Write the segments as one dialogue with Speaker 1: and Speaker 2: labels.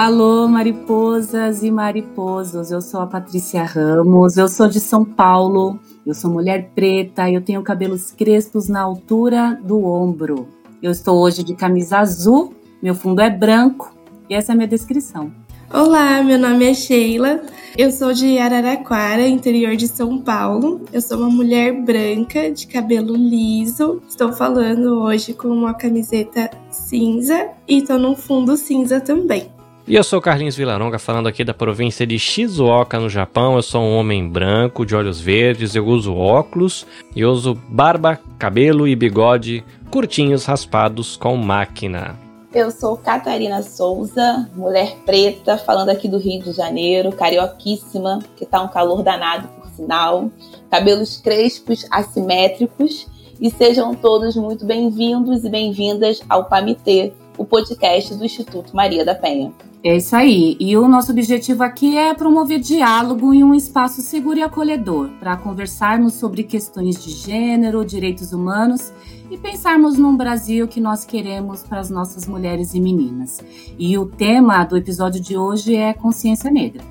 Speaker 1: Alô, mariposas e mariposos. Eu sou a Patrícia Ramos, eu sou de São Paulo, eu sou mulher preta, eu tenho cabelos crespos na altura do ombro. Eu estou hoje de camisa azul, meu fundo é branco e essa é a minha descrição.
Speaker 2: Olá, meu nome é Sheila, eu sou de Araraquara, interior de São Paulo. Eu sou uma mulher branca, de cabelo liso. Estou falando hoje com uma camiseta cinza e estou num fundo cinza também.
Speaker 3: E eu sou Carlinhos Vilaronga, falando aqui da província de Shizuoka, no Japão. Eu sou um homem branco, de olhos verdes, eu uso óculos e uso barba, cabelo e bigode curtinhos raspados com máquina.
Speaker 4: Eu sou Catarina Souza, mulher preta, falando aqui do Rio de Janeiro, carioquíssima, que tá um calor danado por sinal, cabelos crespos, assimétricos, e sejam todos muito bem-vindos e bem-vindas ao PAMITê, o podcast do Instituto Maria da Penha.
Speaker 1: É isso aí. E o nosso objetivo aqui é promover diálogo em um espaço seguro e acolhedor para conversarmos sobre questões de gênero, direitos humanos e pensarmos num Brasil que nós queremos para as nossas mulheres e meninas. E o tema do episódio de hoje é consciência negra.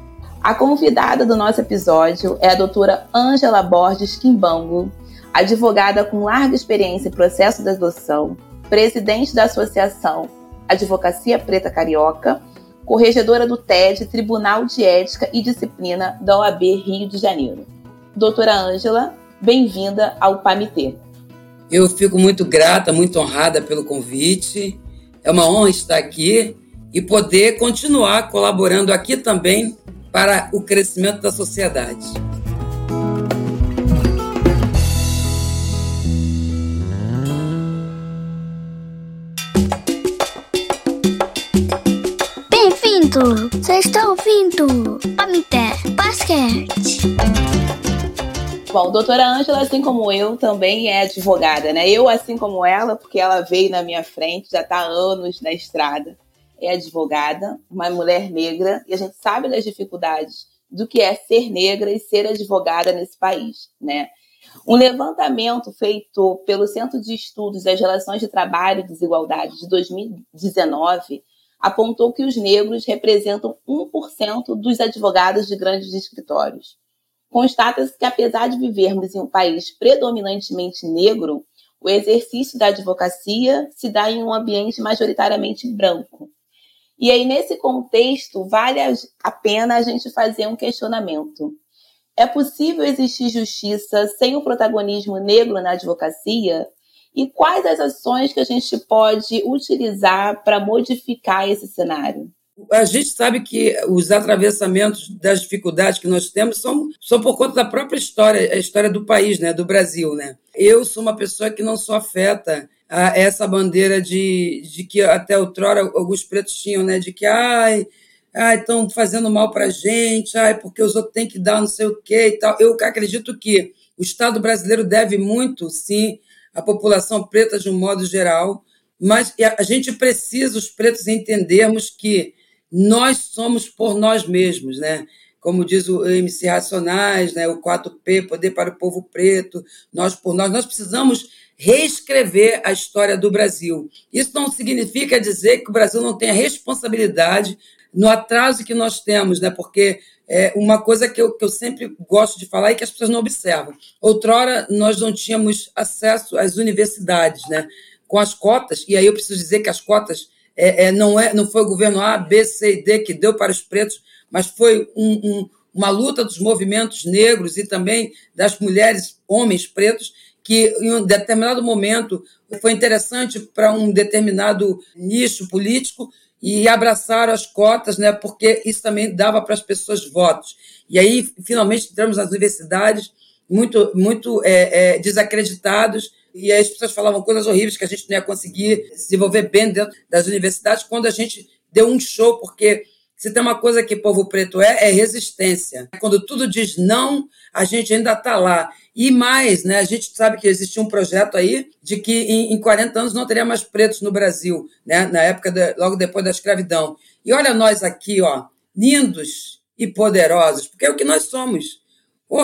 Speaker 4: A convidada do nosso episódio é a doutora Ângela Borges Quimbango, advogada com larga experiência em processo de adoção, presidente da Associação Advocacia Preta Carioca corregedora do TED, Tribunal de Ética e Disciplina da OAB Rio de Janeiro. Doutora Ângela, bem-vinda ao PAMITê.
Speaker 5: Eu fico muito grata, muito honrada pelo convite. É uma honra estar aqui e poder continuar colaborando aqui também para o crescimento da sociedade.
Speaker 6: Está ouvindo? Pamité Basquete.
Speaker 4: Bom, doutora Ângela, assim como eu, também é advogada, né? Eu, assim como ela, porque ela veio na minha frente, já está há anos na estrada, é advogada, uma mulher negra, e a gente sabe das dificuldades do que é ser negra e ser advogada nesse país, né? Um levantamento feito pelo Centro de Estudos das Relações de Trabalho e Desigualdade de 2019 apontou que os negros representam 1% dos advogados de grandes escritórios. Constata-se que, apesar de vivermos em um país predominantemente negro, o exercício da advocacia se dá em um ambiente majoritariamente branco. E aí, nesse contexto, vale a pena a gente fazer um questionamento. É possível existir justiça sem o protagonismo negro na advocacia? E quais as ações que a gente pode utilizar para modificar esse cenário?
Speaker 5: A gente sabe que os atravessamentos das dificuldades que nós temos são, são por conta da própria história, a história do país, né, do Brasil. Né? Eu sou uma pessoa que não sou afeta a essa bandeira de, de que até outrora alguns pretos tinham, né, de que ai, ai estão fazendo mal para gente, ai, porque os outros têm que dar não sei o quê e tal. Eu acredito que o Estado brasileiro deve muito, sim, a população preta de um modo geral, mas a gente precisa, os pretos, entendermos que nós somos por nós mesmos, né? Como diz o MC Racionais, né? o 4P, Poder para o Povo Preto, nós por nós. Nós precisamos reescrever a história do Brasil. Isso não significa dizer que o Brasil não tenha responsabilidade no atraso que nós temos, né? porque é uma coisa que eu, que eu sempre gosto de falar e que as pessoas não observam. Outrora, nós não tínhamos acesso às universidades, né? Com as cotas, e aí eu preciso dizer que as cotas é, é, não, é, não foi o governo A, B, C e D que deu para os pretos, mas foi um, um, uma luta dos movimentos negros e também das mulheres, homens pretos, que em um determinado momento foi interessante para um determinado nicho político e abraçaram as cotas, né, porque isso também dava para as pessoas votos. E aí, finalmente, entramos nas universidades muito, muito é, é, desacreditados, e aí as pessoas falavam coisas horríveis que a gente não ia conseguir se desenvolver bem dentro das universidades, quando a gente deu um show, porque se tem uma coisa que povo preto é, é resistência. Quando tudo diz não, a gente ainda está lá. E mais, né, a gente sabe que existia um projeto aí de que em, em 40 anos não teria mais pretos no Brasil, né, na época, de, logo depois da escravidão. E olha nós aqui, ó, lindos e poderosos, porque é o que nós somos.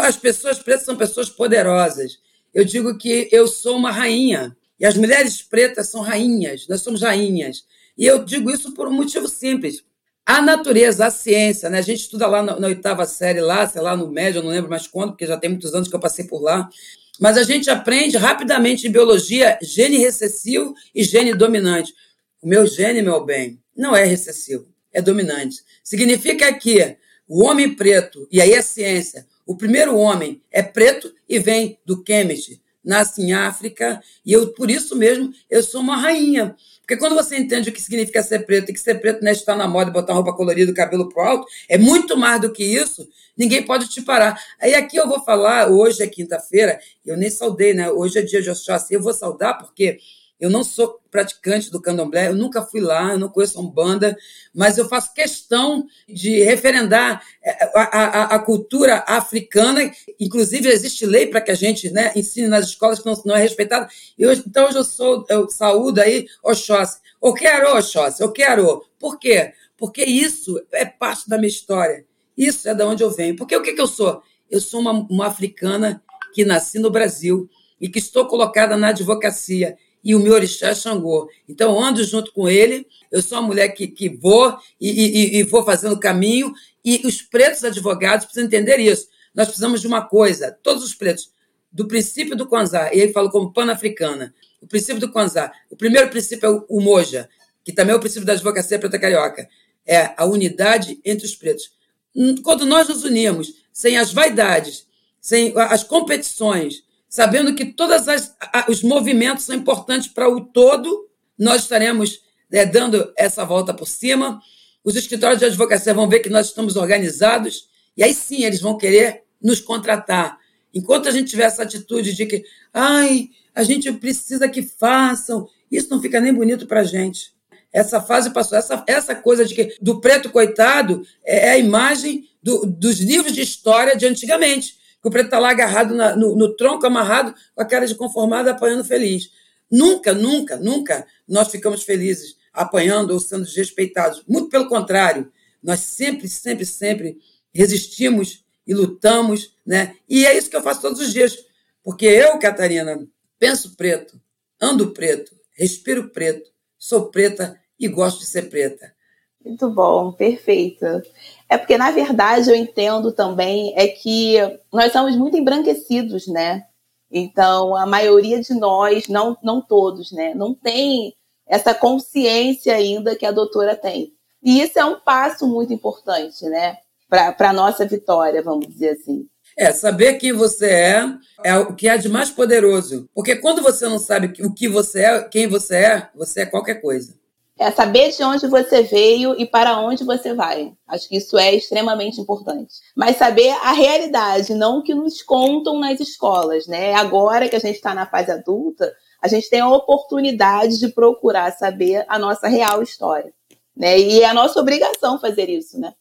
Speaker 5: As pessoas pretas são pessoas poderosas. Eu digo que eu sou uma rainha, e as mulheres pretas são rainhas, nós somos rainhas. E eu digo isso por um motivo simples a natureza, a ciência, né? A gente estuda lá na, na, oitava série, lá, sei lá, no médio, eu não lembro mais quando, porque já tem muitos anos que eu passei por lá. Mas a gente aprende rapidamente em biologia gene recessivo e gene dominante. O meu gene, meu bem, não é recessivo, é dominante. Significa que o homem preto, e aí é ciência, o primeiro homem é preto e vem do Kemet, nasce em África, e eu, por isso mesmo, eu sou uma rainha. Porque quando você entende o que significa ser preto, e que ser preto não é estar na moda botar roupa colorida, cabelo pro alto, é muito mais do que isso, ninguém pode te parar. Aí aqui eu vou falar, hoje é quinta-feira, eu nem saudei, né? Hoje é dia de Oxóssi, eu vou saudar porque eu não sou praticante do candomblé, eu nunca fui lá, eu não conheço Umbanda, mas eu faço questão de referendar é, a, a, a cultura africana. Inclusive, existe lei para que a gente né, ensine nas escolas que não, não é respeitado. Eu, então, hoje eu sou, eu saúdo aí Oxóssi. Eu quero, Oxóssi, eu quero. Por quê? Porque isso é parte da minha história. Isso é de onde eu venho. Porque o que, que eu sou? Eu sou uma, uma africana que nasci no Brasil e que estou colocada na advocacia e o meu orixá é Xangô. Então, ando junto com ele, eu sou uma mulher que, que vou e, e, e vou fazendo caminho, e os pretos advogados precisam entender isso. Nós precisamos de uma coisa, todos os pretos, do princípio do Kwanzaa, e ele fala como pan-africana, o princípio do Kwanzaa. O primeiro princípio é o, o Moja, que também é o princípio da advocacia preta carioca, é a unidade entre os pretos. Hum, quando nós nos unimos, sem as vaidades, sem as competições, sabendo que todos os movimentos são importantes para o todo, nós estaremos é, dando essa volta por cima. Os escritórios de advocacia vão ver que nós estamos organizados, e aí sim eles vão querer nos contratar. Enquanto a gente tiver essa atitude de que, ai, a gente precisa que façam, isso não fica nem bonito para a gente. Essa fase passou, essa, essa coisa de que do preto coitado é a imagem do, dos livros de história de antigamente que o preto está lá agarrado na, no, no, tronco, amarrado, com a cara de conformado, apanhando feliz. Nunca, nunca, nunca nós ficamos felizes apanhando ou sendo desrespeitados. Muito pelo contrário, nós sempre, sempre, sempre resistimos e lutamos, né? E é isso que eu faço todos os dias. Porque eu, Catarina, penso preto, ando preto, respiro preto, sou preta e gosto de ser preta.
Speaker 4: Muito bom, perfeito. É porque, na verdade, eu entendo também é que nós somos muito embranquecidos, né? Então, a maioria de nós, não, não todos, né? Não tem essa consciência ainda que a doutora tem. E isso é um passo muito importante, né? Para a nossa vitória, vamos dizer assim.
Speaker 5: É, saber quem você é é o que há de mais poderoso. Porque quando você não sabe o que você é, quem você é, você é qualquer coisa.
Speaker 4: É saber de onde você veio e para onde você vai. Acho que isso é extremamente importante. Mas saber a realidade, não o que nos contam nas escolas, né? Agora que a gente está na fase adulta, a gente tem a oportunidade de procurar saber a nossa real história. Né? E é a nossa obrigação fazer isso, né?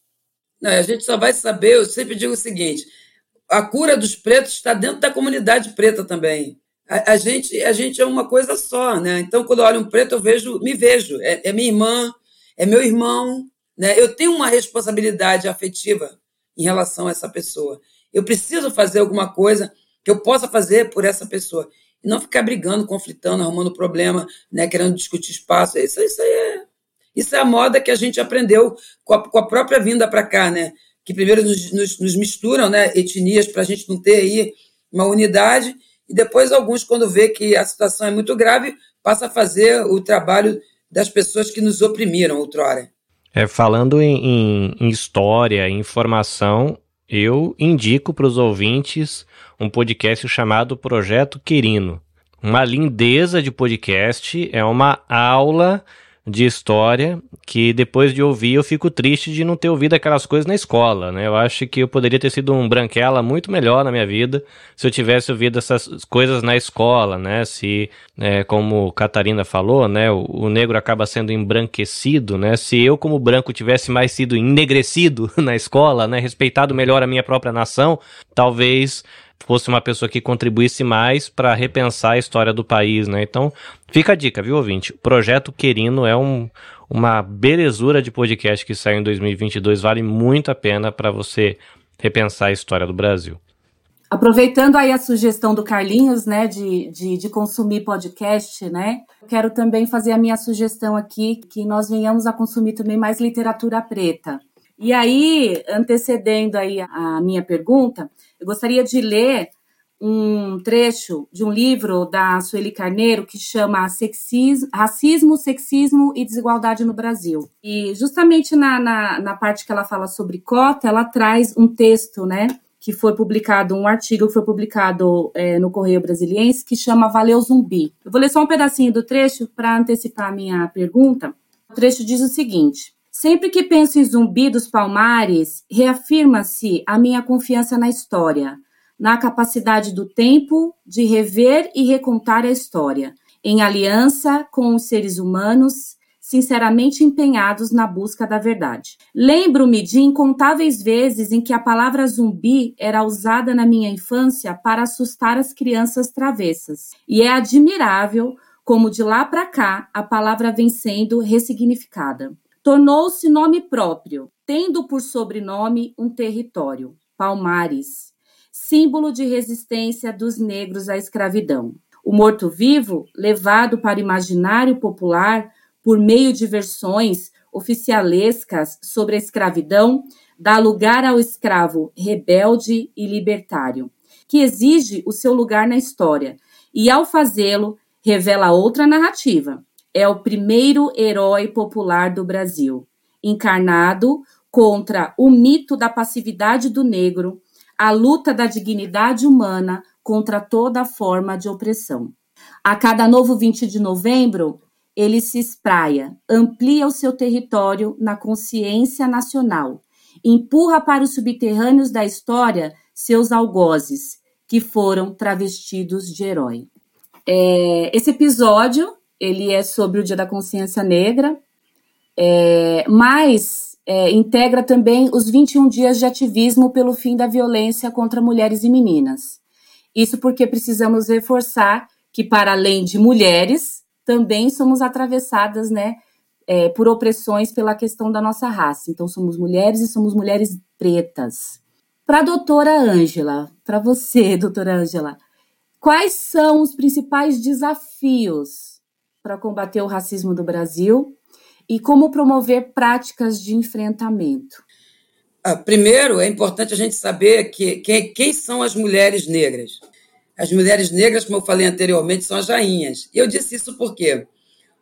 Speaker 5: Não, a gente só vai saber, eu sempre digo o seguinte: a cura dos pretos está dentro da comunidade preta também a, a, gente, a gente é uma coisa só, né? Então, quando eu olho um preto, eu vejo, me vejo. É, é minha irmã, é meu irmão, né? Eu tenho uma responsabilidade afetiva em relação a essa pessoa. Eu preciso fazer alguma coisa que eu possa fazer por essa pessoa. E não ficar brigando, conflitando, arrumando problema, né? querendo discutir espaço. Isso, isso aí é. Isso é a moda que a gente aprendeu com a, com a própria vinda para cá, né? Que primeiro nos, nos, nos misturam, né? Etnias, para a gente não ter aí uma unidade e depois alguns, quando vê que a situação é muito grave, passa a fazer o trabalho das pessoas que nos oprimiram outrora.
Speaker 3: É, falando em, em, história, informação, eu indico para os ouvintes um podcast chamado Projeto Querino. Uma lindeza de podcast, é uma aula de história que depois de ouvir eu fico triste de não ter ouvido aquelas coisas na escola, né? Eu acho que eu poderia ter sido um branquela muito melhor na minha vida se eu tivesse ouvido essas coisas na escola, né? Se, é, como Catarina falou, né? O, o, negro acaba sendo embranquecido, né? Se eu como branco tivesse mais sido ennegrecido na escola, né? Respeitado melhor a minha própria nação, talvez fosse uma pessoa que contribuísse mais para repensar a história do país, né? Então, fica a dica, viu, ouvinte? O Projeto Querino é um, uma belezura de podcast que saiu em 2022, vale muito a pena para você repensar a história do Brasil.
Speaker 1: Aproveitando aí a sugestão do Carlinhos, né, de, de, de, consumir podcast, né, quero também fazer a minha sugestão aqui, que nós venhamos a consumir também mais literatura preta. E aí, antecedendo aí a minha pergunta, eu gostaria de ler um trecho de um livro da Sueli Carneiro que chama Sexismo, Racismo, Sexismo e Desigualdade no Brasil. E justamente na, na, na, parte que ela fala sobre cota, ela traz um texto, né? Que foi publicado, um artigo que foi publicado é, no Correio Brasiliense, que chama Valeu Zumbi. Eu vou ler só um pedacinho do trecho para antecipar a minha pergunta. O trecho diz o seguinte: Sempre que penso em Zumbi dos Palmares, reafirma-se a minha confiança na história na capacidade do tempo de rever e recontar a história, em aliança com os seres humanos sinceramente empenhados na busca da verdade. Lembro-me de incontáveis vezes em que a palavra zumbi era usada na minha infância para assustar as crianças travessas. E é admirável como de lá para cá a palavra vem sendo ressignificada. Tornou-se nome próprio, tendo por sobrenome um território, Palmares, símbolo de resistência dos negros à escravidão. O morto-vivo, levado para o imaginário popular por meio de versões oficialescas sobre a escravidão, dá lugar ao escravo rebelde e libertário, que exige o seu lugar na história e, ao fazê-lo, revela outra narrativa. É o primeiro herói popular do Brasil, encarnado contra o mito da passividade do negro a luta da dignidade humana contra toda forma de opressão. A cada novo 20 de novembro, ele se espraia, amplia o seu território na consciência nacional, empurra para os subterrâneos da história seus algozes, que foram travestidos de herói. É, esse episódio ele é sobre o Dia da Consciência Negra, é, mas é, integra também os 21 dias de ativismo pelo fim da violência contra mulheres e meninas. Isso porque precisamos reforçar que, para além de mulheres, também somos atravessadas né, é, por opressões pela questão da nossa raça. Então, somos mulheres e somos mulheres pretas. Para a doutora Ângela, para você, doutora Ângela, quais são os principais desafios para combater o racismo do Brasil e como promover práticas de enfrentamento?
Speaker 5: Ah, primeiro, é importante a gente saber que, que, quem são as mulheres negras. As mulheres negras, como eu falei anteriormente, são as rainhas. E eu disse isso por quê?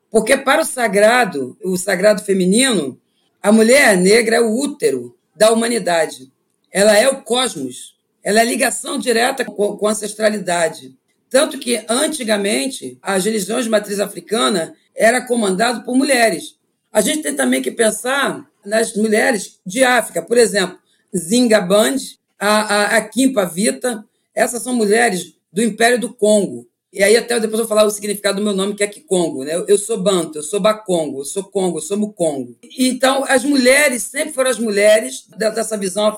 Speaker 5: Porque para o sagrado, o sagrado feminino, a mulher negra é o útero da humanidade. Ela é o cosmos. Ela é a ligação direta com, com a ancestralidade. Tanto que, antigamente, as religiões de matriz africana era comandado por mulheres. A gente tem também que pensar nas mulheres de África, por exemplo, Zinga Band, a, a, a Kimpa Vita, essas são mulheres do Império do Congo. E aí até depois eu vou falar o significado do meu nome, que é Kikongo. Né? Eu sou Banto, eu sou Bakongo, eu sou Congo, eu sou Mukongo. Então, as mulheres sempre foram as mulheres dessa visão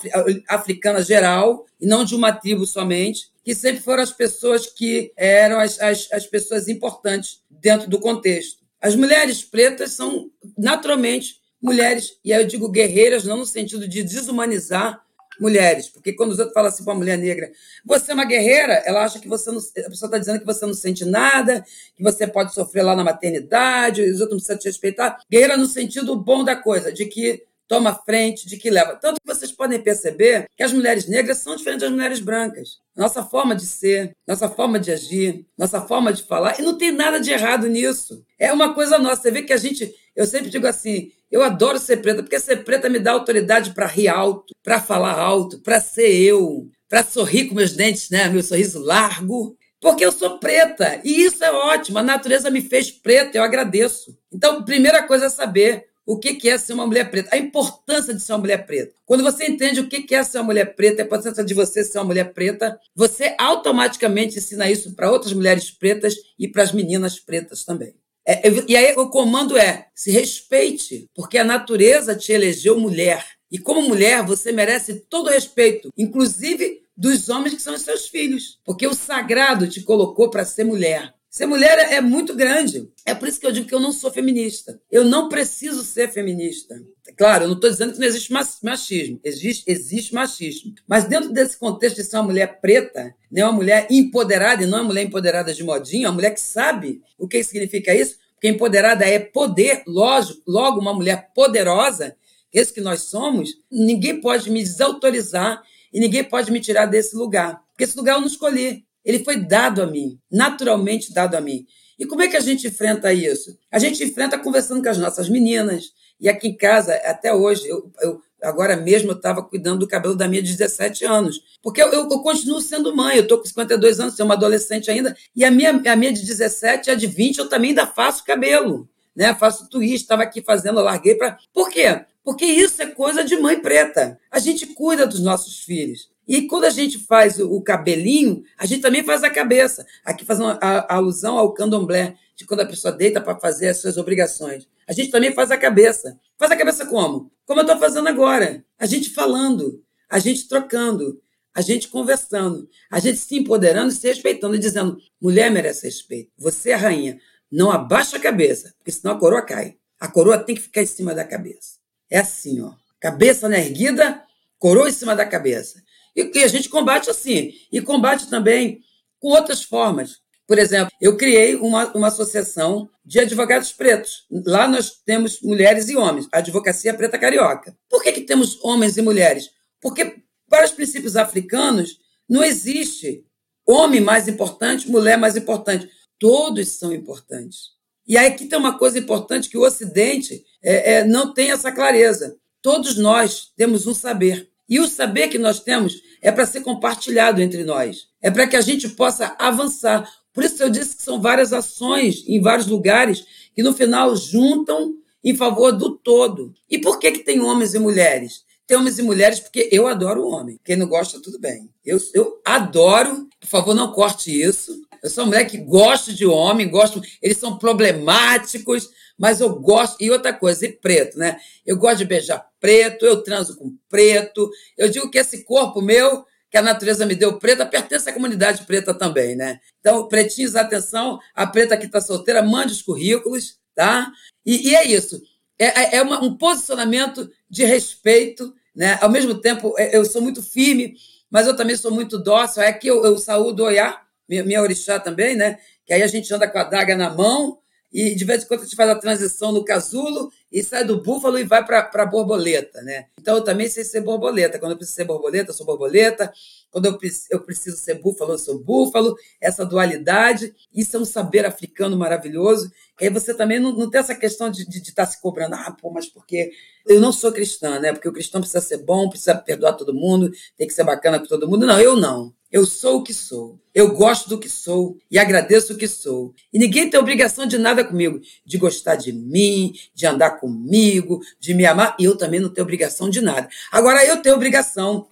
Speaker 5: africana geral, e não de uma tribo somente, que sempre foram as pessoas que eram as, as, as pessoas importantes dentro do contexto. As mulheres pretas são naturalmente mulheres, e aí eu digo guerreiras, não no sentido de desumanizar mulheres, porque quando os outros falam assim para uma mulher negra, você é uma guerreira, ela acha que você não, a pessoa está dizendo que você não sente nada, que você pode sofrer lá na maternidade, os outros não precisam te respeitar. Guerreira no sentido bom da coisa, de que toma frente, de que leva. Tanto que vocês podem perceber que as mulheres negras são diferentes das mulheres brancas. Nossa forma de ser, nossa forma de agir, nossa forma de falar, e não tem nada de errado nisso. É uma coisa nossa. Você vê que a gente, eu sempre digo assim, eu adoro ser preta, porque ser preta me dá autoridade para rir alto, para falar alto, para ser eu, para sorrir com meus dentes, né, meu sorriso largo. Porque eu sou preta, e isso é ótimo. A natureza me fez preta, eu agradeço. Então, primeira coisa é saber o que é ser uma mulher preta, a importância de ser uma mulher preta. Quando você entende o que é ser uma mulher preta, a importância de você ser uma mulher preta, você automaticamente ensina isso para outras mulheres pretas e para as meninas pretas também. É, e aí o comando é: se respeite, porque a natureza te elegeu mulher. E como mulher, você merece todo o respeito, inclusive dos homens que são seus filhos, porque o sagrado te colocou para ser mulher. Ser mulher é, muito grande. É por isso que eu digo que eu não sou feminista. Eu não preciso ser feminista. Claro, eu não estou dizendo que não existe machismo. Existe, existe machismo. Mas dentro desse contexto de ser uma mulher preta, né, uma mulher empoderada, e não uma mulher empoderada de modinha, uma mulher que sabe o que significa isso, porque empoderada é poder, lógico, logo uma mulher poderosa, esse que nós somos, ninguém pode me desautorizar e ninguém pode me tirar desse lugar. Porque esse lugar eu não escolhi. Ele foi dado a mim, naturalmente dado a mim. E como é que a gente enfrenta isso? A gente enfrenta conversando com as nossas meninas. E aqui em casa, até hoje, eu, eu agora mesmo eu estava cuidando do cabelo da minha de 17 anos. Porque eu, eu, eu continuo sendo mãe, eu estou com 52 anos, sou uma adolescente ainda, e a minha, a minha de 17 a de 20 eu também ainda faço cabelo. Né? Faço twist, estava aqui fazendo, eu larguei para. Por quê? Porque isso é coisa de mãe preta. A gente cuida dos nossos filhos. E quando a gente faz o cabelinho, a gente também faz a cabeça. Aqui faz uma alusão ao candomblé, de quando a pessoa deita para fazer as suas obrigações. A gente também faz a cabeça. Faz a cabeça como? Como eu estou fazendo agora. A gente falando, a gente trocando, a gente conversando, a gente se empoderando e se respeitando, e dizendo: mulher merece respeito. Você é rainha. Não abaixa a cabeça, porque senão a coroa cai. A coroa tem que ficar em cima da cabeça. É assim, ó. Cabeça na erguida, coroa em cima da cabeça. E, a gente combate assim. E combate também com outras formas. Por exemplo, eu criei uma, uma associação de advogados pretos. Lá nós temos mulheres e homens, a advocacia preta carioca. Por que, que temos homens e mulheres? Porque, para os princípios africanos, não existe homem mais importante, mulher mais importante. Todos são importantes. E aí aqui tem uma coisa importante que o Ocidente é, é, não tem essa clareza. Todos nós temos um saber. E o saber que nós temos é para ser compartilhado entre nós. É para que a gente possa avançar. Por isso eu disse que são várias ações em vários lugares que no final juntam em favor do todo. E por que, que tem homens e mulheres? Tem homens e mulheres porque eu adoro o homem. Quem não gosta, tudo bem. Eu, eu adoro, por favor, não corte isso. Eu sou uma mulher que gosta de homem, gosto, eles são problemáticos, mas eu gosto. E outra coisa, e preto, né? Eu gosto de beijar preto, eu transo com preto. Eu digo que esse corpo meu, que a natureza me deu preta, pertence à comunidade preta também, né? Então, pretinhos, atenção, a preta que está solteira, mande os currículos, tá? E, e é isso. É, é, é uma, um posicionamento de respeito, né? Ao mesmo tempo, é, eu sou muito firme, mas eu também sou muito dócil. É que eu, eu saúdo o Oiá, minha, minha orixá também, né? Que aí a gente anda com a daga na mão e de vez em quando a gente faz a transição no casulo e sai do búfalo e vai para a borboleta, né? Então eu também sei ser borboleta. Quando eu preciso ser borboleta, eu sou borboleta. Quando eu, eu preciso ser búfalo, eu sou búfalo. Essa dualidade, isso é um saber africano maravilhoso. Que aí você também não, não tem essa questão de estar de, de tá se cobrando, ah, pô, mas porque eu não sou cristã, né? Porque o cristão precisa ser bom, precisa perdoar todo mundo, tem que ser bacana com todo mundo. Não, eu não. Eu sou o que sou. Eu gosto do que sou e agradeço o que sou. E ninguém tem obrigação de nada comigo, de gostar de mim, de andar comigo, de me amar. E eu também não tenho obrigação de nada. Agora eu tenho obrigação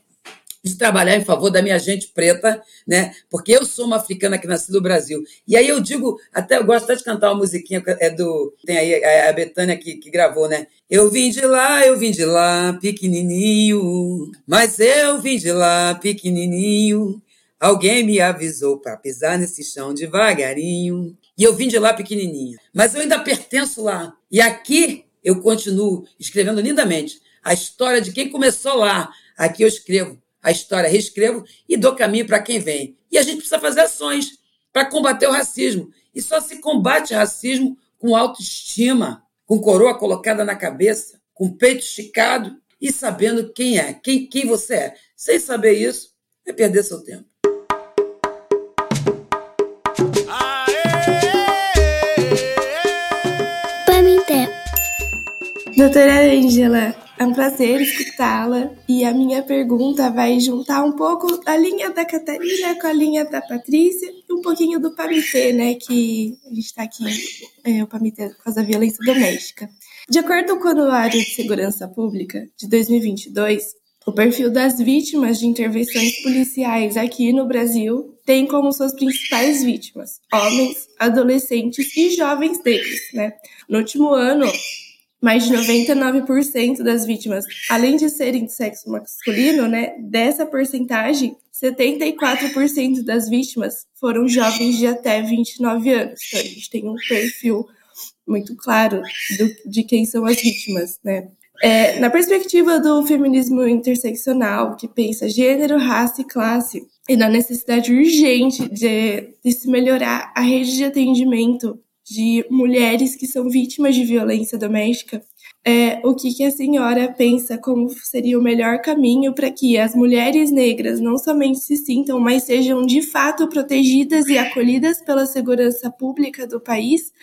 Speaker 5: de trabalhar em favor da minha gente preta, né? Porque eu sou uma africana que nasci no Brasil. E aí eu digo, até eu gosto até de cantar uma musiquinha, é do. Tem aí a Betânia que, que gravou, né? Eu vim de lá, eu vim de lá, pequenininho. Mas eu vim de lá, pequenininho. Alguém me avisou para pisar nesse chão devagarinho. E eu vim de lá pequenininha. Mas eu ainda pertenço lá. E aqui eu continuo escrevendo lindamente a história de quem começou lá. Aqui eu escrevo a história, reescrevo e dou caminho para quem vem. E a gente precisa fazer ações para combater o racismo. E só se combate racismo com autoestima, com coroa colocada na cabeça, com peito esticado e sabendo quem é, quem, quem você é. Sem saber isso, é perder seu tempo.
Speaker 2: Doutora Ângela, é um prazer escutá-la e a minha pergunta vai juntar um pouco a linha da Catarina com a linha da Patrícia e um pouquinho do Pamitê, né, que a gente está aqui, é, o Pamitê por causa da violência doméstica. De acordo com o Anuário de Segurança Pública de 2022, o perfil das vítimas de intervenções policiais aqui no Brasil tem como suas principais vítimas homens, adolescentes e jovens deles, né? No último ano, mais de 99% das vítimas, além de serem de sexo masculino, né, dessa porcentagem, 74% das vítimas foram jovens de até 29 anos. Então, a gente tem um perfil muito claro do, de quem são as vítimas, né? É, na perspectiva do feminismo interseccional, que pensa gênero, raça e classe, e na necessidade urgente de, de se melhorar a rede de atendimento de mulheres que são vítimas de violência doméstica, é, o que, que a senhora pensa como seria o melhor caminho para que as mulheres negras não somente se sintam, mas sejam de fato protegidas e acolhidas pela segurança pública do país,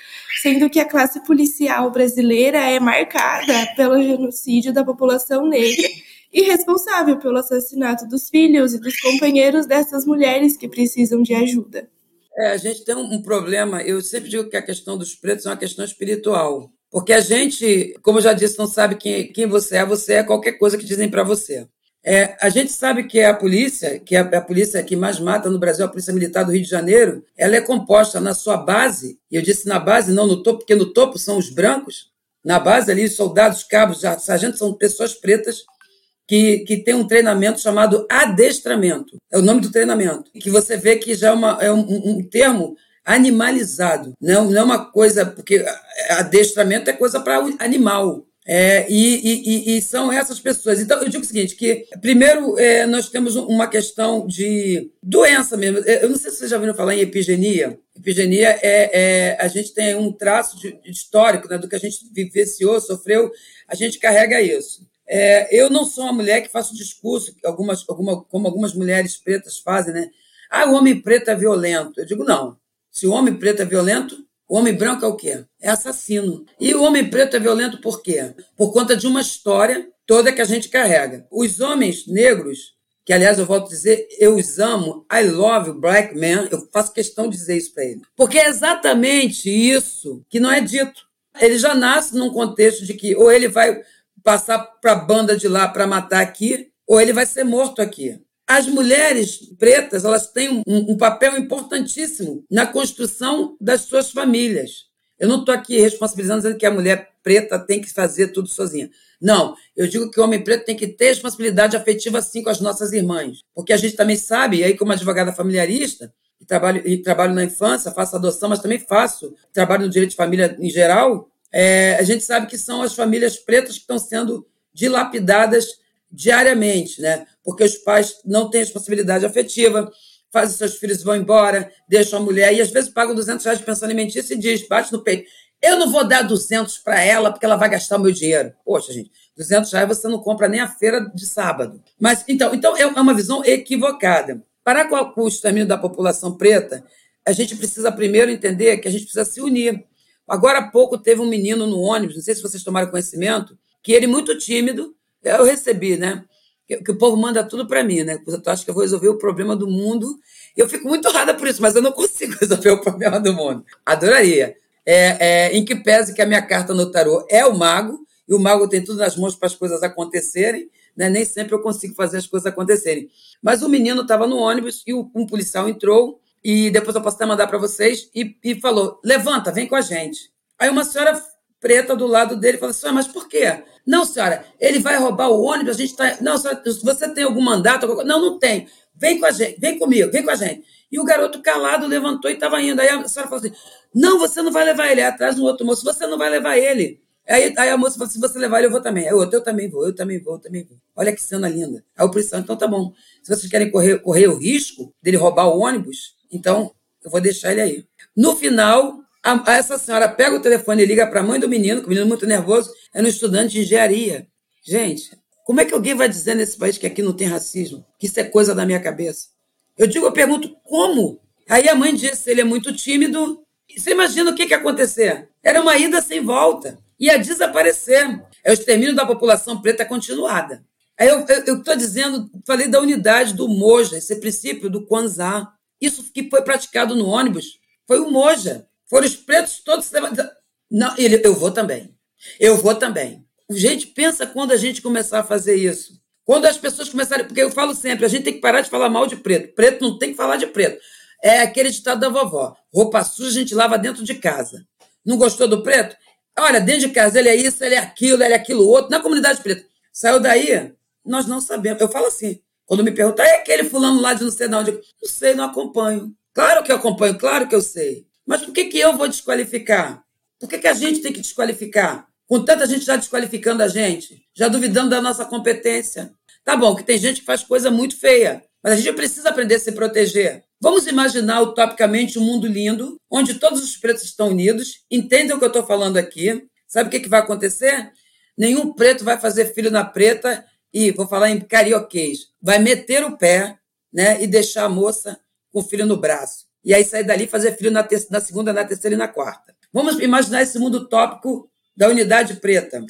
Speaker 2: sendo que a classe policial brasileira é marcada pelo genocídio da população negra e responsável pelo assassinato dos filhos e dos companheiros dessas mulheres que precisam de ajuda.
Speaker 5: É, a gente tem um problema, eu sempre digo que a questão dos pretos é uma questão espiritual. Porque a gente, como eu já disse, não sabe quem, quem você é, você é qualquer coisa que dizem para você. É, a gente sabe que a polícia, que é a, polícia que mais mata no Brasil, a Polícia Militar do Rio de Janeiro, ela é composta na sua base, e eu disse na base, não no topo, porque no topo são os brancos, na base ali, os soldados, cabos, sargentos são pessoas pretas que, que tem um treinamento chamado adestramento. É o nome do treinamento. Que você vê que já é, uma, é um, um termo animalizado. Não, não é uma coisa. Porque adestramento é coisa para animal. É, e, e, e, são essas pessoas. Então, eu digo o seguinte: que, primeiro, é, nós temos uma questão de doença mesmo. É, eu não sei se vocês já ouviram falar em epigenia. Epigenia é, é a gente tem um traço de, histórico né, do que a gente vivenciou, sofreu, a gente carrega isso. É, eu não sou uma mulher que faço discurso, algumas, alguma, como algumas mulheres pretas fazem, né? Ah, o homem preto é violento. Eu digo, não. Se o homem preto é violento, o homem branco é o quê? É assassino. E o homem preto é violento por quê? Por conta de uma história toda que a gente carrega. Os homens negros, que aliás eu volto a dizer, eu os amo, I love black men, eu faço questão de dizer isso para ele. Porque é exatamente isso que não é dito. Ele já nasce num contexto de que ou ele vai passar para a banda de lá para matar aqui, ou ele vai ser morto aqui. As mulheres pretas elas têm um, um papel importantíssimo na construção das suas famílias. Eu não estou aqui responsabilizando dizendo que a mulher preta tem que fazer tudo sozinha. Não, eu digo que o homem preto tem que ter responsabilidade afetiva sim com as nossas irmãs. Porque a gente também sabe, e aí como advogada familiarista, e trabalho, e trabalho na infância, faço adoção, mas também faço trabalho no direito de família em geral, é, a gente sabe que são as famílias pretas que estão sendo dilapidadas diariamente, né? Porque os pais não têm responsabilidade afetiva, fazem seus filhos vão embora, deixam a mulher e às vezes pagam 200 reais de pensão alimentícia e diz, bate no peito, eu não vou dar 200 para ela porque ela vai gastar o meu dinheiro. Poxa, gente, 200 reais você não compra nem a feira de sábado. Mas então, então é uma visão equivocada. Para com o extermínio da população preta, a gente precisa primeiro entender que a gente precisa se unir. Agora há pouco teve um menino no ônibus, não sei se vocês tomaram conhecimento, que ele muito tímido, eu recebi, né? Que, que o povo manda tudo para mim, né? Eu acho que eu vou resolver o problema do mundo. Eu fico muito rara por isso, mas eu não consigo resolver o problema do mundo. Adoraria. É, é, em que pese que a minha carta no tarô é o mago, e o mago tem tudo nas mãos para as coisas acontecerem, né? nem sempre eu consigo fazer as coisas acontecerem. Mas o menino estava no ônibus e um policial entrou e depois eu posso até mandar para vocês, e, e falou: levanta, vem com a gente. Aí uma senhora preta do lado dele falou: senhora, mas por quê? Não, senhora, ele vai roubar o ônibus, a gente está. Não, senhora, você tem algum mandato? Não, não tem. Vem com a gente, vem comigo, vem com a gente. E o garoto calado levantou e estava indo. Aí a senhora falou assim: não, você não vai levar ele. Aí atrás no outro moço, você não vai levar ele. Aí, aí a moça falou: se você levar ele, eu vou também. Aí o outro, eu também vou, eu também vou, eu também vou. Olha que cena linda. Aí o policial, então tá bom. Se vocês querem correr, correr o risco dele roubar o ônibus, então eu vou deixar ele aí. No final, a, essa senhora pega o telefone e liga para a mãe do menino, que o menino é muito nervoso, é um estudante de engenharia. Gente, como é que alguém vai dizer nesse país que aqui não tem racismo? Que isso é coisa da minha cabeça? Eu digo, eu pergunto, como? Aí a mãe disse, ele é muito tímido. Você imagina o que, que ia acontecer? Era uma ida sem volta. Ia desaparecer. É o extermínio da população preta continuada. Aí eu estou dizendo, falei da unidade do Moja, esse princípio do Kwanzaa. Isso que foi praticado no ônibus foi o Moja. Foram os pretos todos. Não, ele, eu vou também. Eu vou também. Gente, pensa quando a gente começar a fazer isso. Quando as pessoas começarem. Porque eu falo sempre, a gente tem que parar de falar mal de preto. Preto não tem que falar de preto. É aquele ditado da vovó: roupa suja a gente lava dentro de casa. Não gostou do preto? Olha, dentro de casa ele é isso, ele é aquilo, ele é aquilo outro. Na comunidade preta. Saiu daí, nós não sabemos. Eu falo assim, quando me perguntam, é aquele fulano lá de não sei onde? Eu não sei, não acompanho. Claro que eu acompanho, claro que eu sei. Mas por que, que eu vou desqualificar? Por que, que a gente tem que desqualificar? Com tanta gente já desqualificando a gente, já duvidando da nossa competência. Tá bom, que tem gente que faz coisa muito feia, mas a gente precisa aprender a se proteger. Vamos imaginar utopicamente um mundo lindo, onde todos os pretos estão unidos, entendem o que eu estou falando aqui. Sabe o que, que vai acontecer? Nenhum preto vai fazer filho na preta e, vou falar em carioquês, vai meter o pé né, e deixar a moça com o filho no braço. E aí sair dali e fazer filho na, na segunda, na terceira e na quarta. Vamos imaginar esse mundo utópico da unidade preta.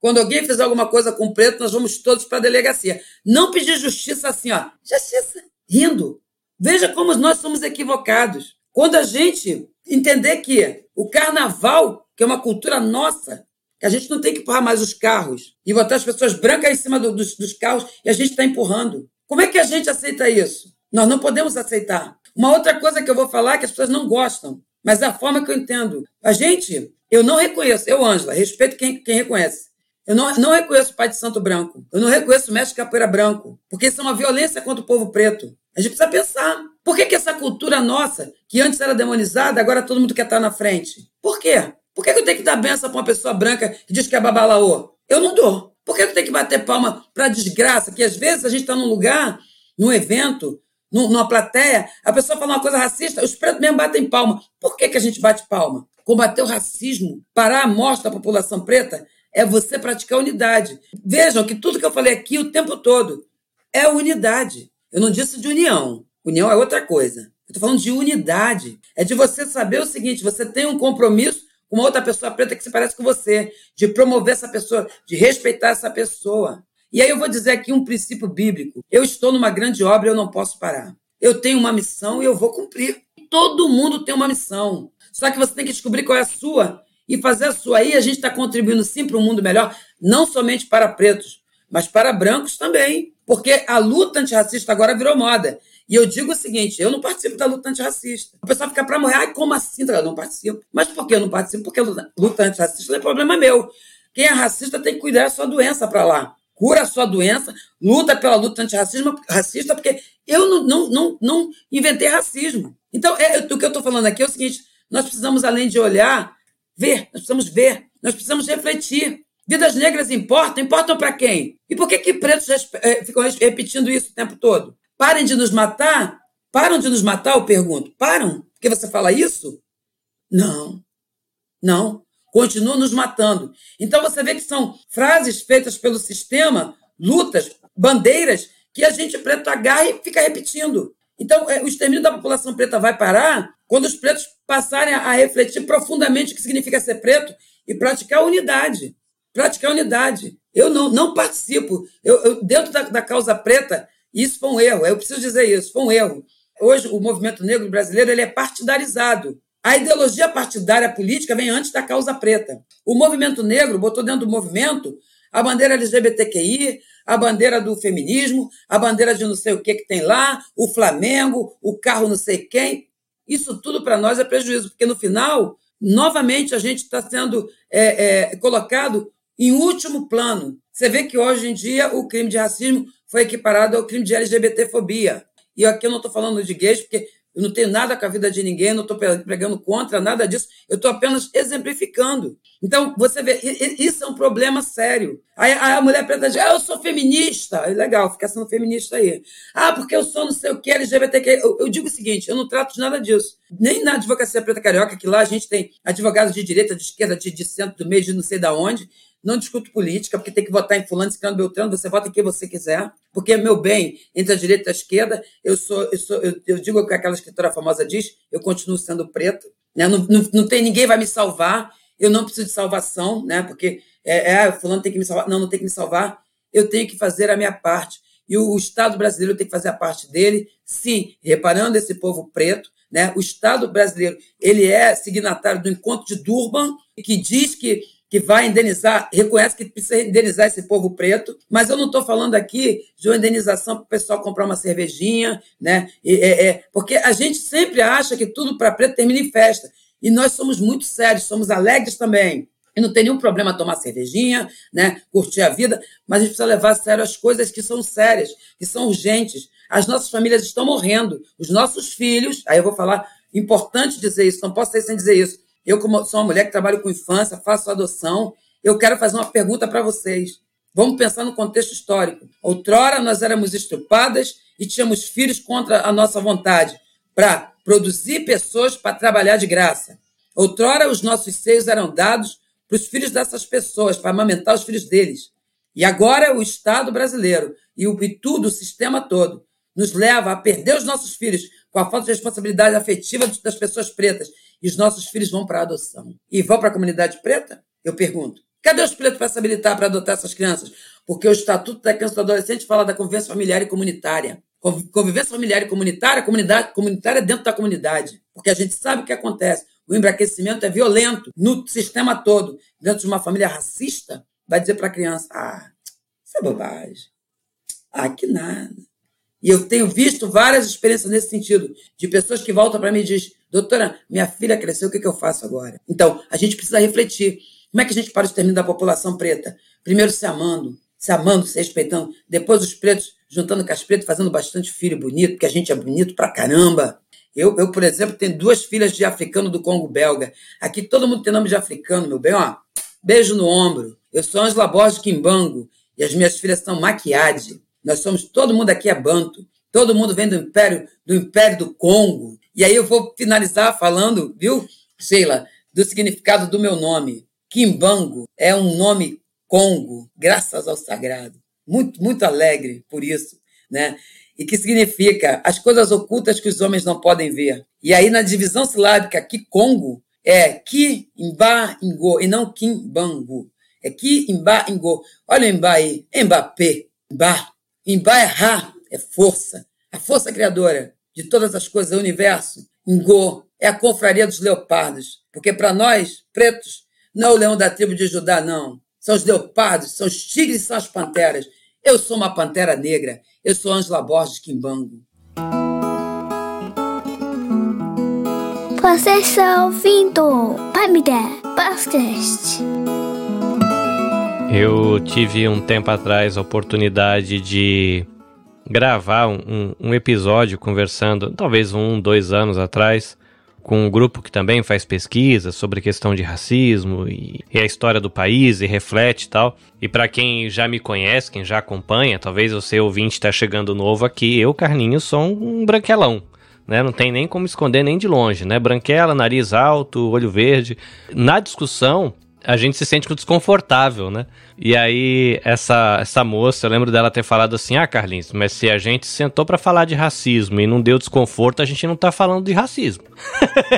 Speaker 5: Quando alguém fizer alguma coisa com preto, nós vamos todos para a delegacia. Não pedir justiça assim, ó. Justiça, rindo. Veja como nós somos equivocados. Quando a gente entender que o carnaval, que é uma cultura nossa, a gente não tem que empurrar mais os carros e botar as pessoas brancas em cima do, dos, dos carros e a gente está empurrando. Como é que a gente aceita isso? Nós não podemos aceitar. Uma outra coisa que eu vou falar é que as pessoas não gostam, mas é a forma que eu entendo. A gente, eu não reconheço, eu, Ângela, respeito quem, quem reconhece. Eu não, não reconheço o pai de santo branco. Eu não reconheço o mestre capoeira branco. Porque isso é uma violência contra o povo preto. A gente precisa pensar. Por que, que essa cultura nossa, que antes era demonizada, agora todo mundo quer estar na frente? Por quê? Por que, que eu tenho que dar benção para uma pessoa branca que diz que é babalaô? Eu não dou. Por que eu tenho que bater palma para desgraça? Que às vezes a gente está num lugar, num evento, numa plateia, a pessoa fala uma coisa racista, os pretos mesmo batem palma. Por que, que a gente bate palma? Combater o racismo, parar a morte da população preta, é você praticar unidade. Vejam que tudo que eu falei aqui o tempo todo é unidade. Eu não disse de união. União é outra coisa. Eu estou falando de unidade. É de você saber o seguinte: você tem um compromisso com uma outra pessoa preta que se parece com você, de promover essa pessoa, de respeitar essa pessoa. E aí eu vou dizer aqui um princípio bíblico. Eu estou numa grande obra e eu não posso parar. Eu tenho uma missão e eu vou cumprir. Todo mundo tem uma missão. Só que você tem que descobrir qual é a sua e fazer a sua. Aí a gente está contribuindo sim para um mundo melhor, não somente para pretos, mas para brancos também. Porque a luta antirracista agora virou moda. E eu digo o seguinte: eu não participo da luta antirracista. O pessoal fica para morrer, ai, como assim? Eu não participo. Mas por que eu não participo? Porque luta antirracista não é problema meu. Quem é racista tem que cuidar da sua doença para lá. Cura a sua doença, luta pela luta antirracista, racista, porque eu não, não, não, não inventei racismo. Então, é, o que eu estou falando aqui é o seguinte: nós precisamos, além de olhar, ver, nós precisamos ver, nós precisamos refletir. Vidas negras importam? Importam para quem? E por que, que pretos eh, ficam repetindo isso o tempo todo? Parem de nos matar? Param de nos matar, eu pergunto. Param? Porque você fala isso? Não. Não. Continuam nos matando. Então você vê que são frases feitas pelo sistema, lutas, bandeiras, que a gente preto agarra e fica repetindo. Então, é, o extermínio da população preta vai parar quando os pretos passarem a refletir profundamente o que significa ser preto e praticar unidade. Praticar unidade. Eu não, não participo. Eu, eu dentro da, da, causa preta, isso foi um erro. Eu preciso dizer isso, foi um erro. Hoje, o movimento negro brasileiro ele é partidarizado. A ideologia partidária política vem antes da causa preta. O movimento negro botou dentro do movimento a bandeira LGBTQI, a bandeira do feminismo, a bandeira de não sei o que que tem lá, o Flamengo, o carro não sei quem. Isso tudo para nós é prejuízo, porque no final, novamente, a gente está sendo é, é, colocado em último plano. Você vê que hoje em dia o crime de racismo foi equiparado ao crime de LGBTfobia. E aqui eu não estou falando de gays, porque eu não tenho nada com a vida de ninguém, não estou pregando contra nada disso, eu estou apenas exemplificando. Então, você vê, isso é um problema sério. Aí a mulher preta diz, ah, eu sou feminista. É legal, fica sendo feminista aí. Ah, porque eu sou não sei o que, LGBTQ. Eu, eu digo o seguinte, eu não trato de nada disso. Nem na advocacia preta carioca, que lá a gente tem advogados de direita, de esquerda, de, de centro, do meio, de não sei da onde, não discuto política, porque tem que votar em fulano, ciclano, beltrano, você vota em quem você quiser, porque, meu bem, entre a direita e a esquerda, eu sou, eu, sou, eu, eu digo o que aquela escritora famosa diz, eu continuo sendo preto, né? não, não, não tem ninguém vai me salvar, eu não preciso de salvação, né? porque é, é, fulano tem que me salvar, não, não tem que me salvar, eu tenho que fazer a minha parte, e o, o Estado brasileiro tem que fazer a parte dele, sim, reparando esse povo preto, né? O Estado brasileiro ele é signatário do Encontro de Durban, que diz que que vai indenizar, reconhece que precisa indenizar esse povo preto, mas eu não estou falando aqui de uma indenização para o pessoal comprar uma cervejinha, né? E, é, é, porque a gente sempre acha que tudo para preto termina em festa. E nós somos muito sérios, somos alegres também. E não tem nenhum problema tomar cervejinha, né? curtir a vida, mas a gente precisa levar a sério as coisas que são sérias, que são urgentes. As nossas famílias estão morrendo, os nossos filhos, aí eu vou falar, importante dizer isso, não posso sair sem dizer isso. Eu, como sou uma mulher que trabalha com infância, faço adoção, eu quero fazer uma pergunta para vocês. Vamos pensar no contexto histórico. Outrora nós éramos estrupadas e tínhamos filhos contra a nossa vontade, para produzir pessoas para trabalhar de graça. Outrora os nossos seios eram dados para os filhos dessas pessoas, para amamentar os filhos deles. E agora o Estado brasileiro e, o, e tudo, o sistema todo, nos leva a perder os nossos filhos com a falta de responsabilidade afetiva das pessoas pretas. E os nossos filhos vão para a adoção. E vão para a comunidade preta? Eu pergunto. Cadê os pretos para se habilitar para adotar essas crianças? Porque o Estatuto da Criança e do Adolescente fala da convivência familiar e comunitária. Convivência familiar e comunitária, comunidade comunitária dentro da comunidade. Porque a gente sabe o que acontece. O embraquecimento é violento no sistema todo. Dentro de uma família racista, vai dizer para a criança: ah, isso é bobagem. Ah, que nada. E eu tenho visto várias experiências nesse sentido, de pessoas que voltam para mim e dizem: doutora, minha filha cresceu, o que, que eu faço agora? Então, a gente precisa refletir. Como é que a gente para o extermínio da população preta? Primeiro se amando, se amando, se respeitando. Depois os pretos juntando com as pretas, fazendo bastante filho bonito, porque a gente é bonito pra caramba. Eu, eu, por exemplo, tenho duas filhas de africano do Congo belga. Aqui todo mundo tem nome de africano, meu bem, ó. Beijo no ombro. Eu sou Angela Borges Kimbango e as minhas filhas são Maquiade. Nós somos, todo mundo aqui é banto. Todo mundo vem do Império, do Império do Congo. E aí eu vou finalizar falando, viu, Sheila, do significado do meu nome. Kimbango é um nome Congo, graças ao sagrado. Muito, muito alegre por isso, né? e que significa as coisas ocultas que os homens não podem ver. E aí, na divisão silábica, Kikongo é Ki, Imba, Ingo, e não Kimbangu. É Ki, Imba, Ingo. Olha o Imba aí. Mbappé, Imba. Imba é é força. A força criadora de todas as coisas do universo. Ingo é a confraria dos leopardos. Porque para nós, pretos, não é o leão da tribo de Judá, não. São os leopardos, são os tigres são as panteras. Eu sou uma pantera negra. Eu sou Angela Borges Quimbango.
Speaker 6: Você está ouvindo Pamida Podcast.
Speaker 3: Eu tive um tempo atrás a oportunidade de gravar um, um, episódio conversando, talvez um, dois anos atrás, com um grupo que também faz pesquisa sobre questão de racismo e, e a história do país e reflete e tal. E para quem já me conhece, quem já acompanha, talvez você ouvinte está chegando novo aqui, eu, Carlinhos, sou um branquelão. Né, não tem nem como esconder nem de longe, né? Branquela, nariz alto, olho verde. Na discussão, a gente se sente desconfortável, né? E aí, essa, essa moça, eu lembro dela ter falado assim: Ah, Carlinhos, mas se a gente sentou para falar de racismo e não deu desconforto, a gente não tá falando de racismo.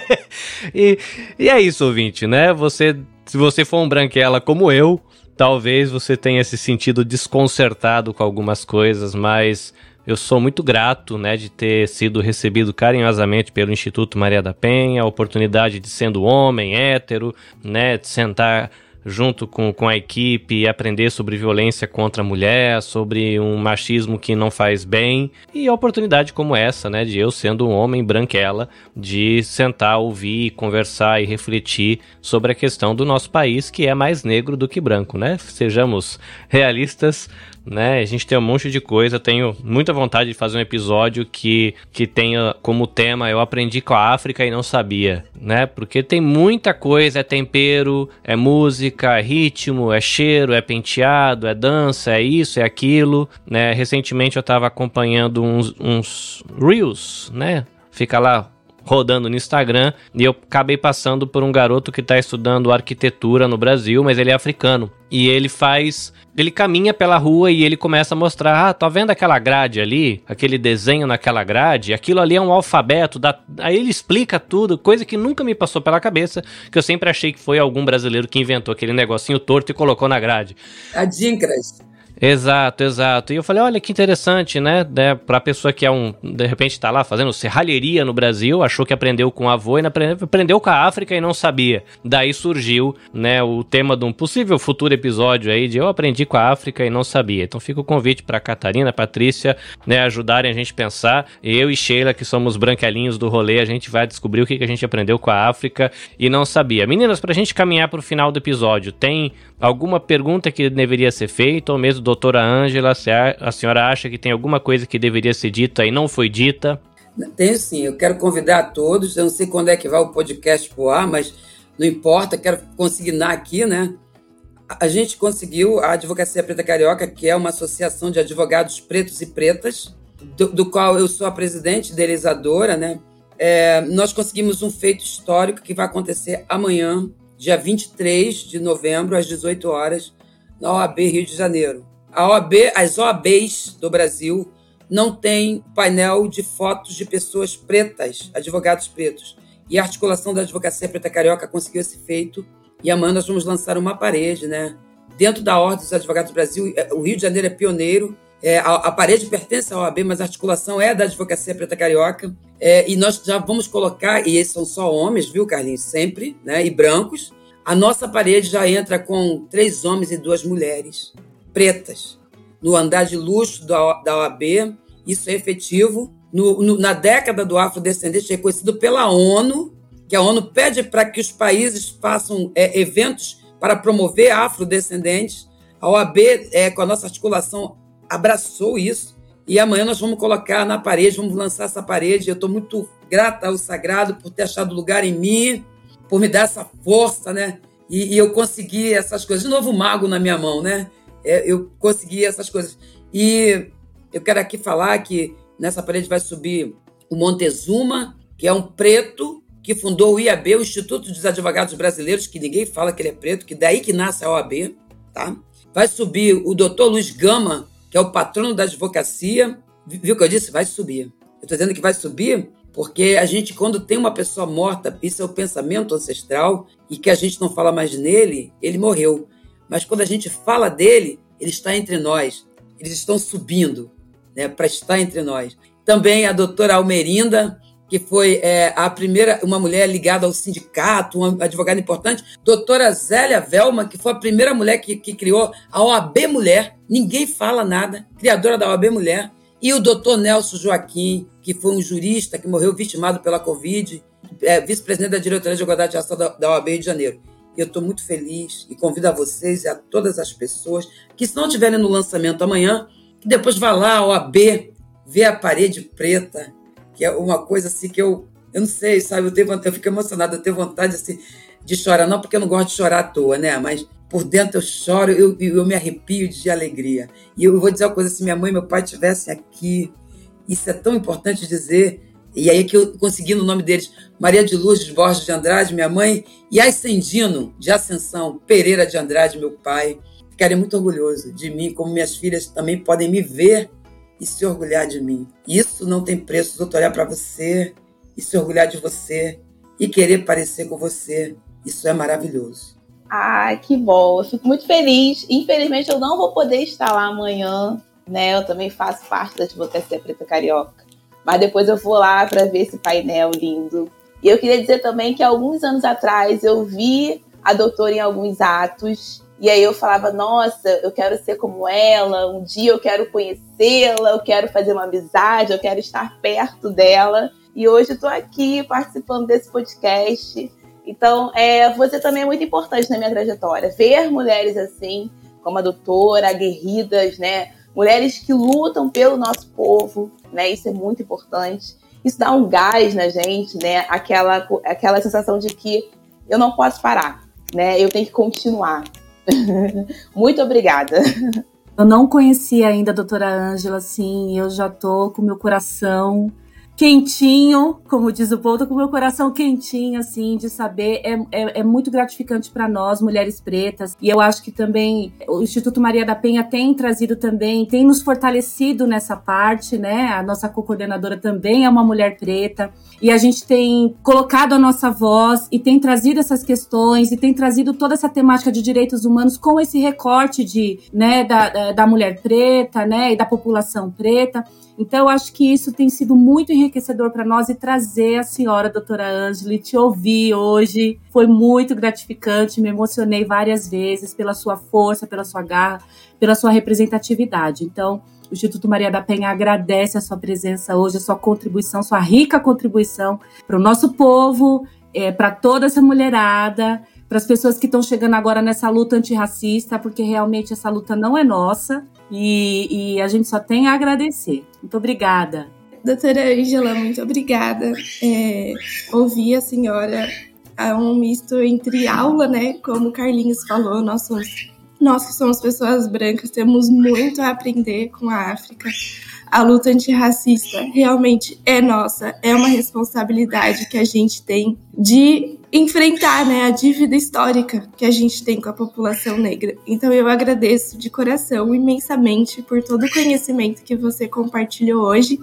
Speaker 3: e, e é isso, ouvinte, né? Você, se você for um branquela como eu, talvez você tenha se sentido desconcertado com algumas coisas, mas eu sou muito grato, né, de ter sido recebido carinhosamente pelo Instituto Maria da Penha, a oportunidade de sendo homem, hétero, né, de sentar junto com, com a equipe e aprender sobre violência contra a mulher, sobre um machismo que não faz bem e a oportunidade como essa, né, de eu sendo um homem branquela, de sentar, ouvir, conversar e refletir sobre a questão do nosso país que é mais negro do que branco, né? Sejamos realistas, né? A gente tem um monte de coisa. Tenho muita vontade de fazer um episódio que, que tenha como tema eu aprendi com a África e não sabia, né? Porque tem muita coisa, é tempero, é música, é ritmo, é cheiro, é penteado, é dança, é isso, é aquilo, né? Recentemente eu estava acompanhando uns, uns reels, né? Fica lá rodando no Instagram e eu acabei passando por um garoto que está estudando arquitetura no Brasil, mas ele é africano. E ele faz. Ele caminha pela rua e ele começa a mostrar: ah, tá vendo aquela grade ali? Aquele desenho naquela grade? Aquilo ali é um alfabeto. Da... Aí ele explica tudo, coisa que nunca me passou pela cabeça, que eu sempre achei que foi algum brasileiro que inventou aquele negocinho torto e colocou na grade.
Speaker 5: Adinkras.
Speaker 3: Exato, exato. E eu falei, olha que interessante, né? né? Pra pessoa que é um, de repente tá lá fazendo serralheria no Brasil, achou que aprendeu com o avô e aprendeu com a África e não sabia. Daí surgiu, né, o tema de um possível futuro episódio aí de eu aprendi com a África e não sabia. Então fica o convite pra Catarina, Patrícia, né, ajudarem a gente a pensar. Eu e Sheila, que somos branquelinhos do rolê, a gente vai descobrir o que, a gente aprendeu com a África e não sabia. Meninas, pra gente caminhar pro final do episódio, tem alguma pergunta que deveria ser feita ou mesmo doutora Ângela, a senhora acha que tem alguma coisa que deveria ser dita e não foi dita?
Speaker 5: Tenho sim, eu quero convidar a todos, eu não sei quando é que vai o podcast pro ar, mas não importa, quero consignar aqui, né? A gente conseguiu a Advocacia Preta Carioca, que é uma associação de advogados pretos e pretas, do, do qual eu sou a presidente, idealizadora, né? É, nós conseguimos um feito histórico que vai acontecer amanhã, dia 23 de novembro, às 18 horas, na OAB Rio de Janeiro. OAB, as OABs do Brasil não têm painel de fotos de pessoas pretas, advogados pretos. E a articulação da Advocacia Preta Carioca conseguiu esse feito. E amanhã nós vamos lançar uma parede, né? Dentro da Ordem dos Advogados do Brasil, é, o Rio de Janeiro é pioneiro. É, a, a, parede pertence à OAB, mas a articulação é da Advocacia Preta Carioca. É, e nós já vamos colocar, e esses são só homens, viu, Carlinhos? Sempre, né? E brancos. A nossa parede já entra com três homens e duas mulheres pretas. No andar de luxo da, OAB, isso é efetivo. No, no, na década do afrodescendente, reconhecido pela ONU, que a ONU pede para que os países façam é, eventos para promover afrodescendentes. A OAB, é, com a nossa articulação, abraçou isso. E amanhã nós vamos colocar na parede, vamos lançar essa parede. Eu estou muito grata ao Sagrado por ter achado lugar em mim, por me dar essa força, né? E, e eu consegui essas coisas. De novo, mago na minha mão, né? É, eu consegui essas coisas. E eu quero aqui falar que nessa parede vai subir o Montezuma, que é um preto que fundou o IAB, o Instituto dos Advogados Brasileiros, que ninguém fala que ele é preto, que daí que nasce a OAB, tá? Vai subir o doutor Luiz Gama, que é o patrono da advocacia. Viu o que eu disse? Vai subir. Eu estou dizendo que vai subir porque a gente, quando tem uma pessoa morta, isso é o pensamento ancestral, e que a gente não fala mais nele, ele morreu. Mas quando a gente fala dele, ele está entre nós. Eles estão subindo né, para estar entre nós. Também a doutora Almerinda, que foi é, a primeira, uma mulher ligada ao sindicato, uma advogada importante. Doutora Zélia Velma, que foi a primeira mulher que, que criou a OAB Mulher. Ninguém fala nada. Criadora da OAB Mulher. E o doutor Nelson Joaquim, que foi um jurista que morreu vitimado pela Covid, é, vice-presidente da diretoria de igualdade da, da OAB Rio de Janeiro. Eu estou muito feliz e convido a vocês e a todas as pessoas que, se não estiverem no lançamento amanhã, que depois vá lá ao AB, ver a parede preta, que é uma coisa assim que eu, eu não sei, sabe? Eu, tenho, eu fico emocionada, eu tenho vontade assim, de chorar, não porque eu não gosto de chorar à toa, né? Mas por dentro eu choro, eu, eu me arrepio de alegria. E eu vou dizer uma coisa: se minha mãe e meu pai estivessem aqui, isso é tão importante dizer, e aí que eu consegui no nome deles, Maria de Lourdes Borges de Andrade, minha mãe, e Ascendino de Ascensão Pereira de Andrade, meu pai. Ficarei muito orgulhoso de mim, como minhas filhas também podem me ver e se orgulhar de mim. Isso não tem preço, eu olhar para você e se orgulhar de você e querer parecer com você. Isso é maravilhoso.
Speaker 4: Ah, que bom. Eu fico muito feliz. Infelizmente, eu não vou poder estar lá amanhã, né? Eu também faço parte da Advocacia Preta Carioca. Mas depois eu vou lá para ver esse painel lindo. E eu queria dizer também que alguns anos atrás eu vi a doutora em alguns atos. E aí eu falava, nossa, eu quero ser como ela, um dia eu quero conhecê-la, eu quero fazer uma amizade, eu quero estar perto dela. E hoje estou aqui participando desse podcast. Então, é, você também é muito importante na minha trajetória. Ver mulheres assim, como a doutora, aguerridas, né? Mulheres que lutam pelo nosso povo, né? Isso é muito importante. Isso dá um gás na gente, né? Aquela, aquela sensação de que eu não posso parar, né? Eu tenho que continuar. muito obrigada.
Speaker 1: Eu não conhecia ainda a doutora Ângela, assim, eu já tô com meu coração quentinho, como diz o povo, com o meu coração quentinho, assim, de saber. É, é, é muito gratificante para nós, mulheres pretas. E eu acho que também o Instituto Maria da Penha tem trazido também, tem nos fortalecido nessa parte, né? A nossa co-coordenadora também é uma mulher preta. E a gente tem colocado a nossa voz e tem trazido essas questões e tem trazido toda essa temática de direitos humanos com esse recorte de, né, da, da mulher preta, né, e da população preta. Então, acho que isso tem sido muito enriquecedor para nós e trazer a senhora, doutora Angeli, te ouvir hoje. Foi muito gratificante, me emocionei várias vezes pela sua força, pela sua garra, pela sua representatividade. Então, o Instituto Maria da Penha agradece a sua presença hoje, a sua contribuição, sua rica contribuição para o nosso povo, é, para toda essa mulherada, para as pessoas que estão chegando agora nessa luta antirracista, porque realmente essa luta não é nossa e, e a gente só tem a agradecer. Muito obrigada.
Speaker 2: Doutora Angela, muito obrigada. É, ouvir a senhora é um misto entre aula, né? Como o Carlinhos falou, nós somos, nós que somos pessoas brancas temos muito a aprender com a África. A luta antirracista realmente é nossa, é uma responsabilidade que a gente tem de enfrentar né, a dívida histórica que a gente tem com a população negra. Então eu agradeço de coração imensamente por todo o conhecimento que você compartilhou hoje.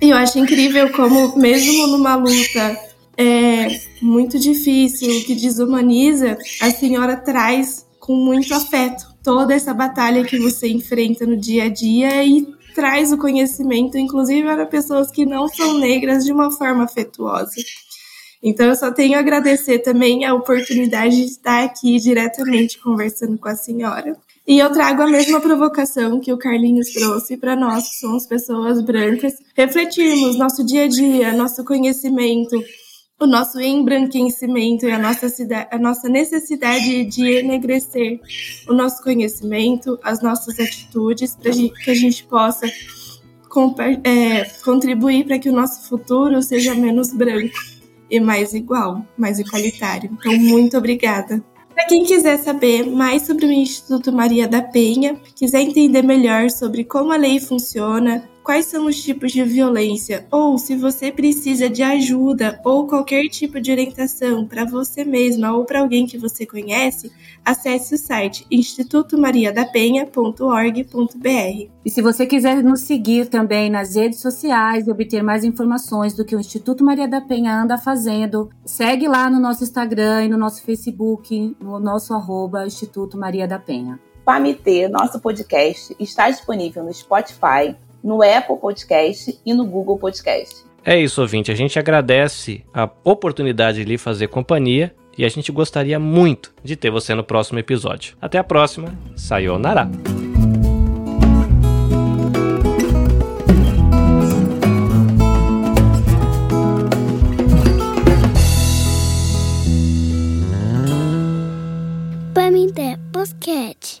Speaker 2: E eu acho incrível como, mesmo numa luta é, muito difícil, que desumaniza, a senhora traz com muito afeto toda essa batalha que você enfrenta no dia a dia e traz o conhecimento, inclusive para pessoas que não são negras, de uma forma afetuosa. Então, eu só tenho a agradecer também a oportunidade de estar aqui diretamente conversando com a senhora. E eu trago a mesma provocação que o Carlinhos trouxe para nós, que somos pessoas brancas, refletirmos nosso dia a dia, nosso conhecimento, o nosso embranquecimento e a nossa, a nossa necessidade de enegrecer o nosso conhecimento, as nossas atitudes, para que a gente possa é, contribuir para que o nosso futuro seja menos branco e mais igual, mais igualitário. Então, muito obrigada. Para quem quiser saber mais sobre o Instituto Maria da Penha, quiser entender melhor sobre como a lei funciona, quais são os tipos de violência, ou se você precisa de ajuda ou qualquer tipo de orientação para você mesma ou para alguém que você conhece, acesse o site institutomariadapenha.org.br.
Speaker 1: E se você quiser nos seguir também nas redes sociais e obter mais informações do que o Instituto Maria da Penha anda fazendo, segue lá no nosso Instagram e no nosso Facebook, no nosso arroba Instituto Maria da Penha.
Speaker 4: PAMITê, nosso podcast, está disponível no Spotify, no Apple Podcast e no Google Podcast.
Speaker 3: É isso, ouvinte. A gente agradece a oportunidade de lhe fazer companhia e a gente gostaria muito de ter você no próximo episódio. Até a próxima. Sayonara!
Speaker 6: Pamité Podcast.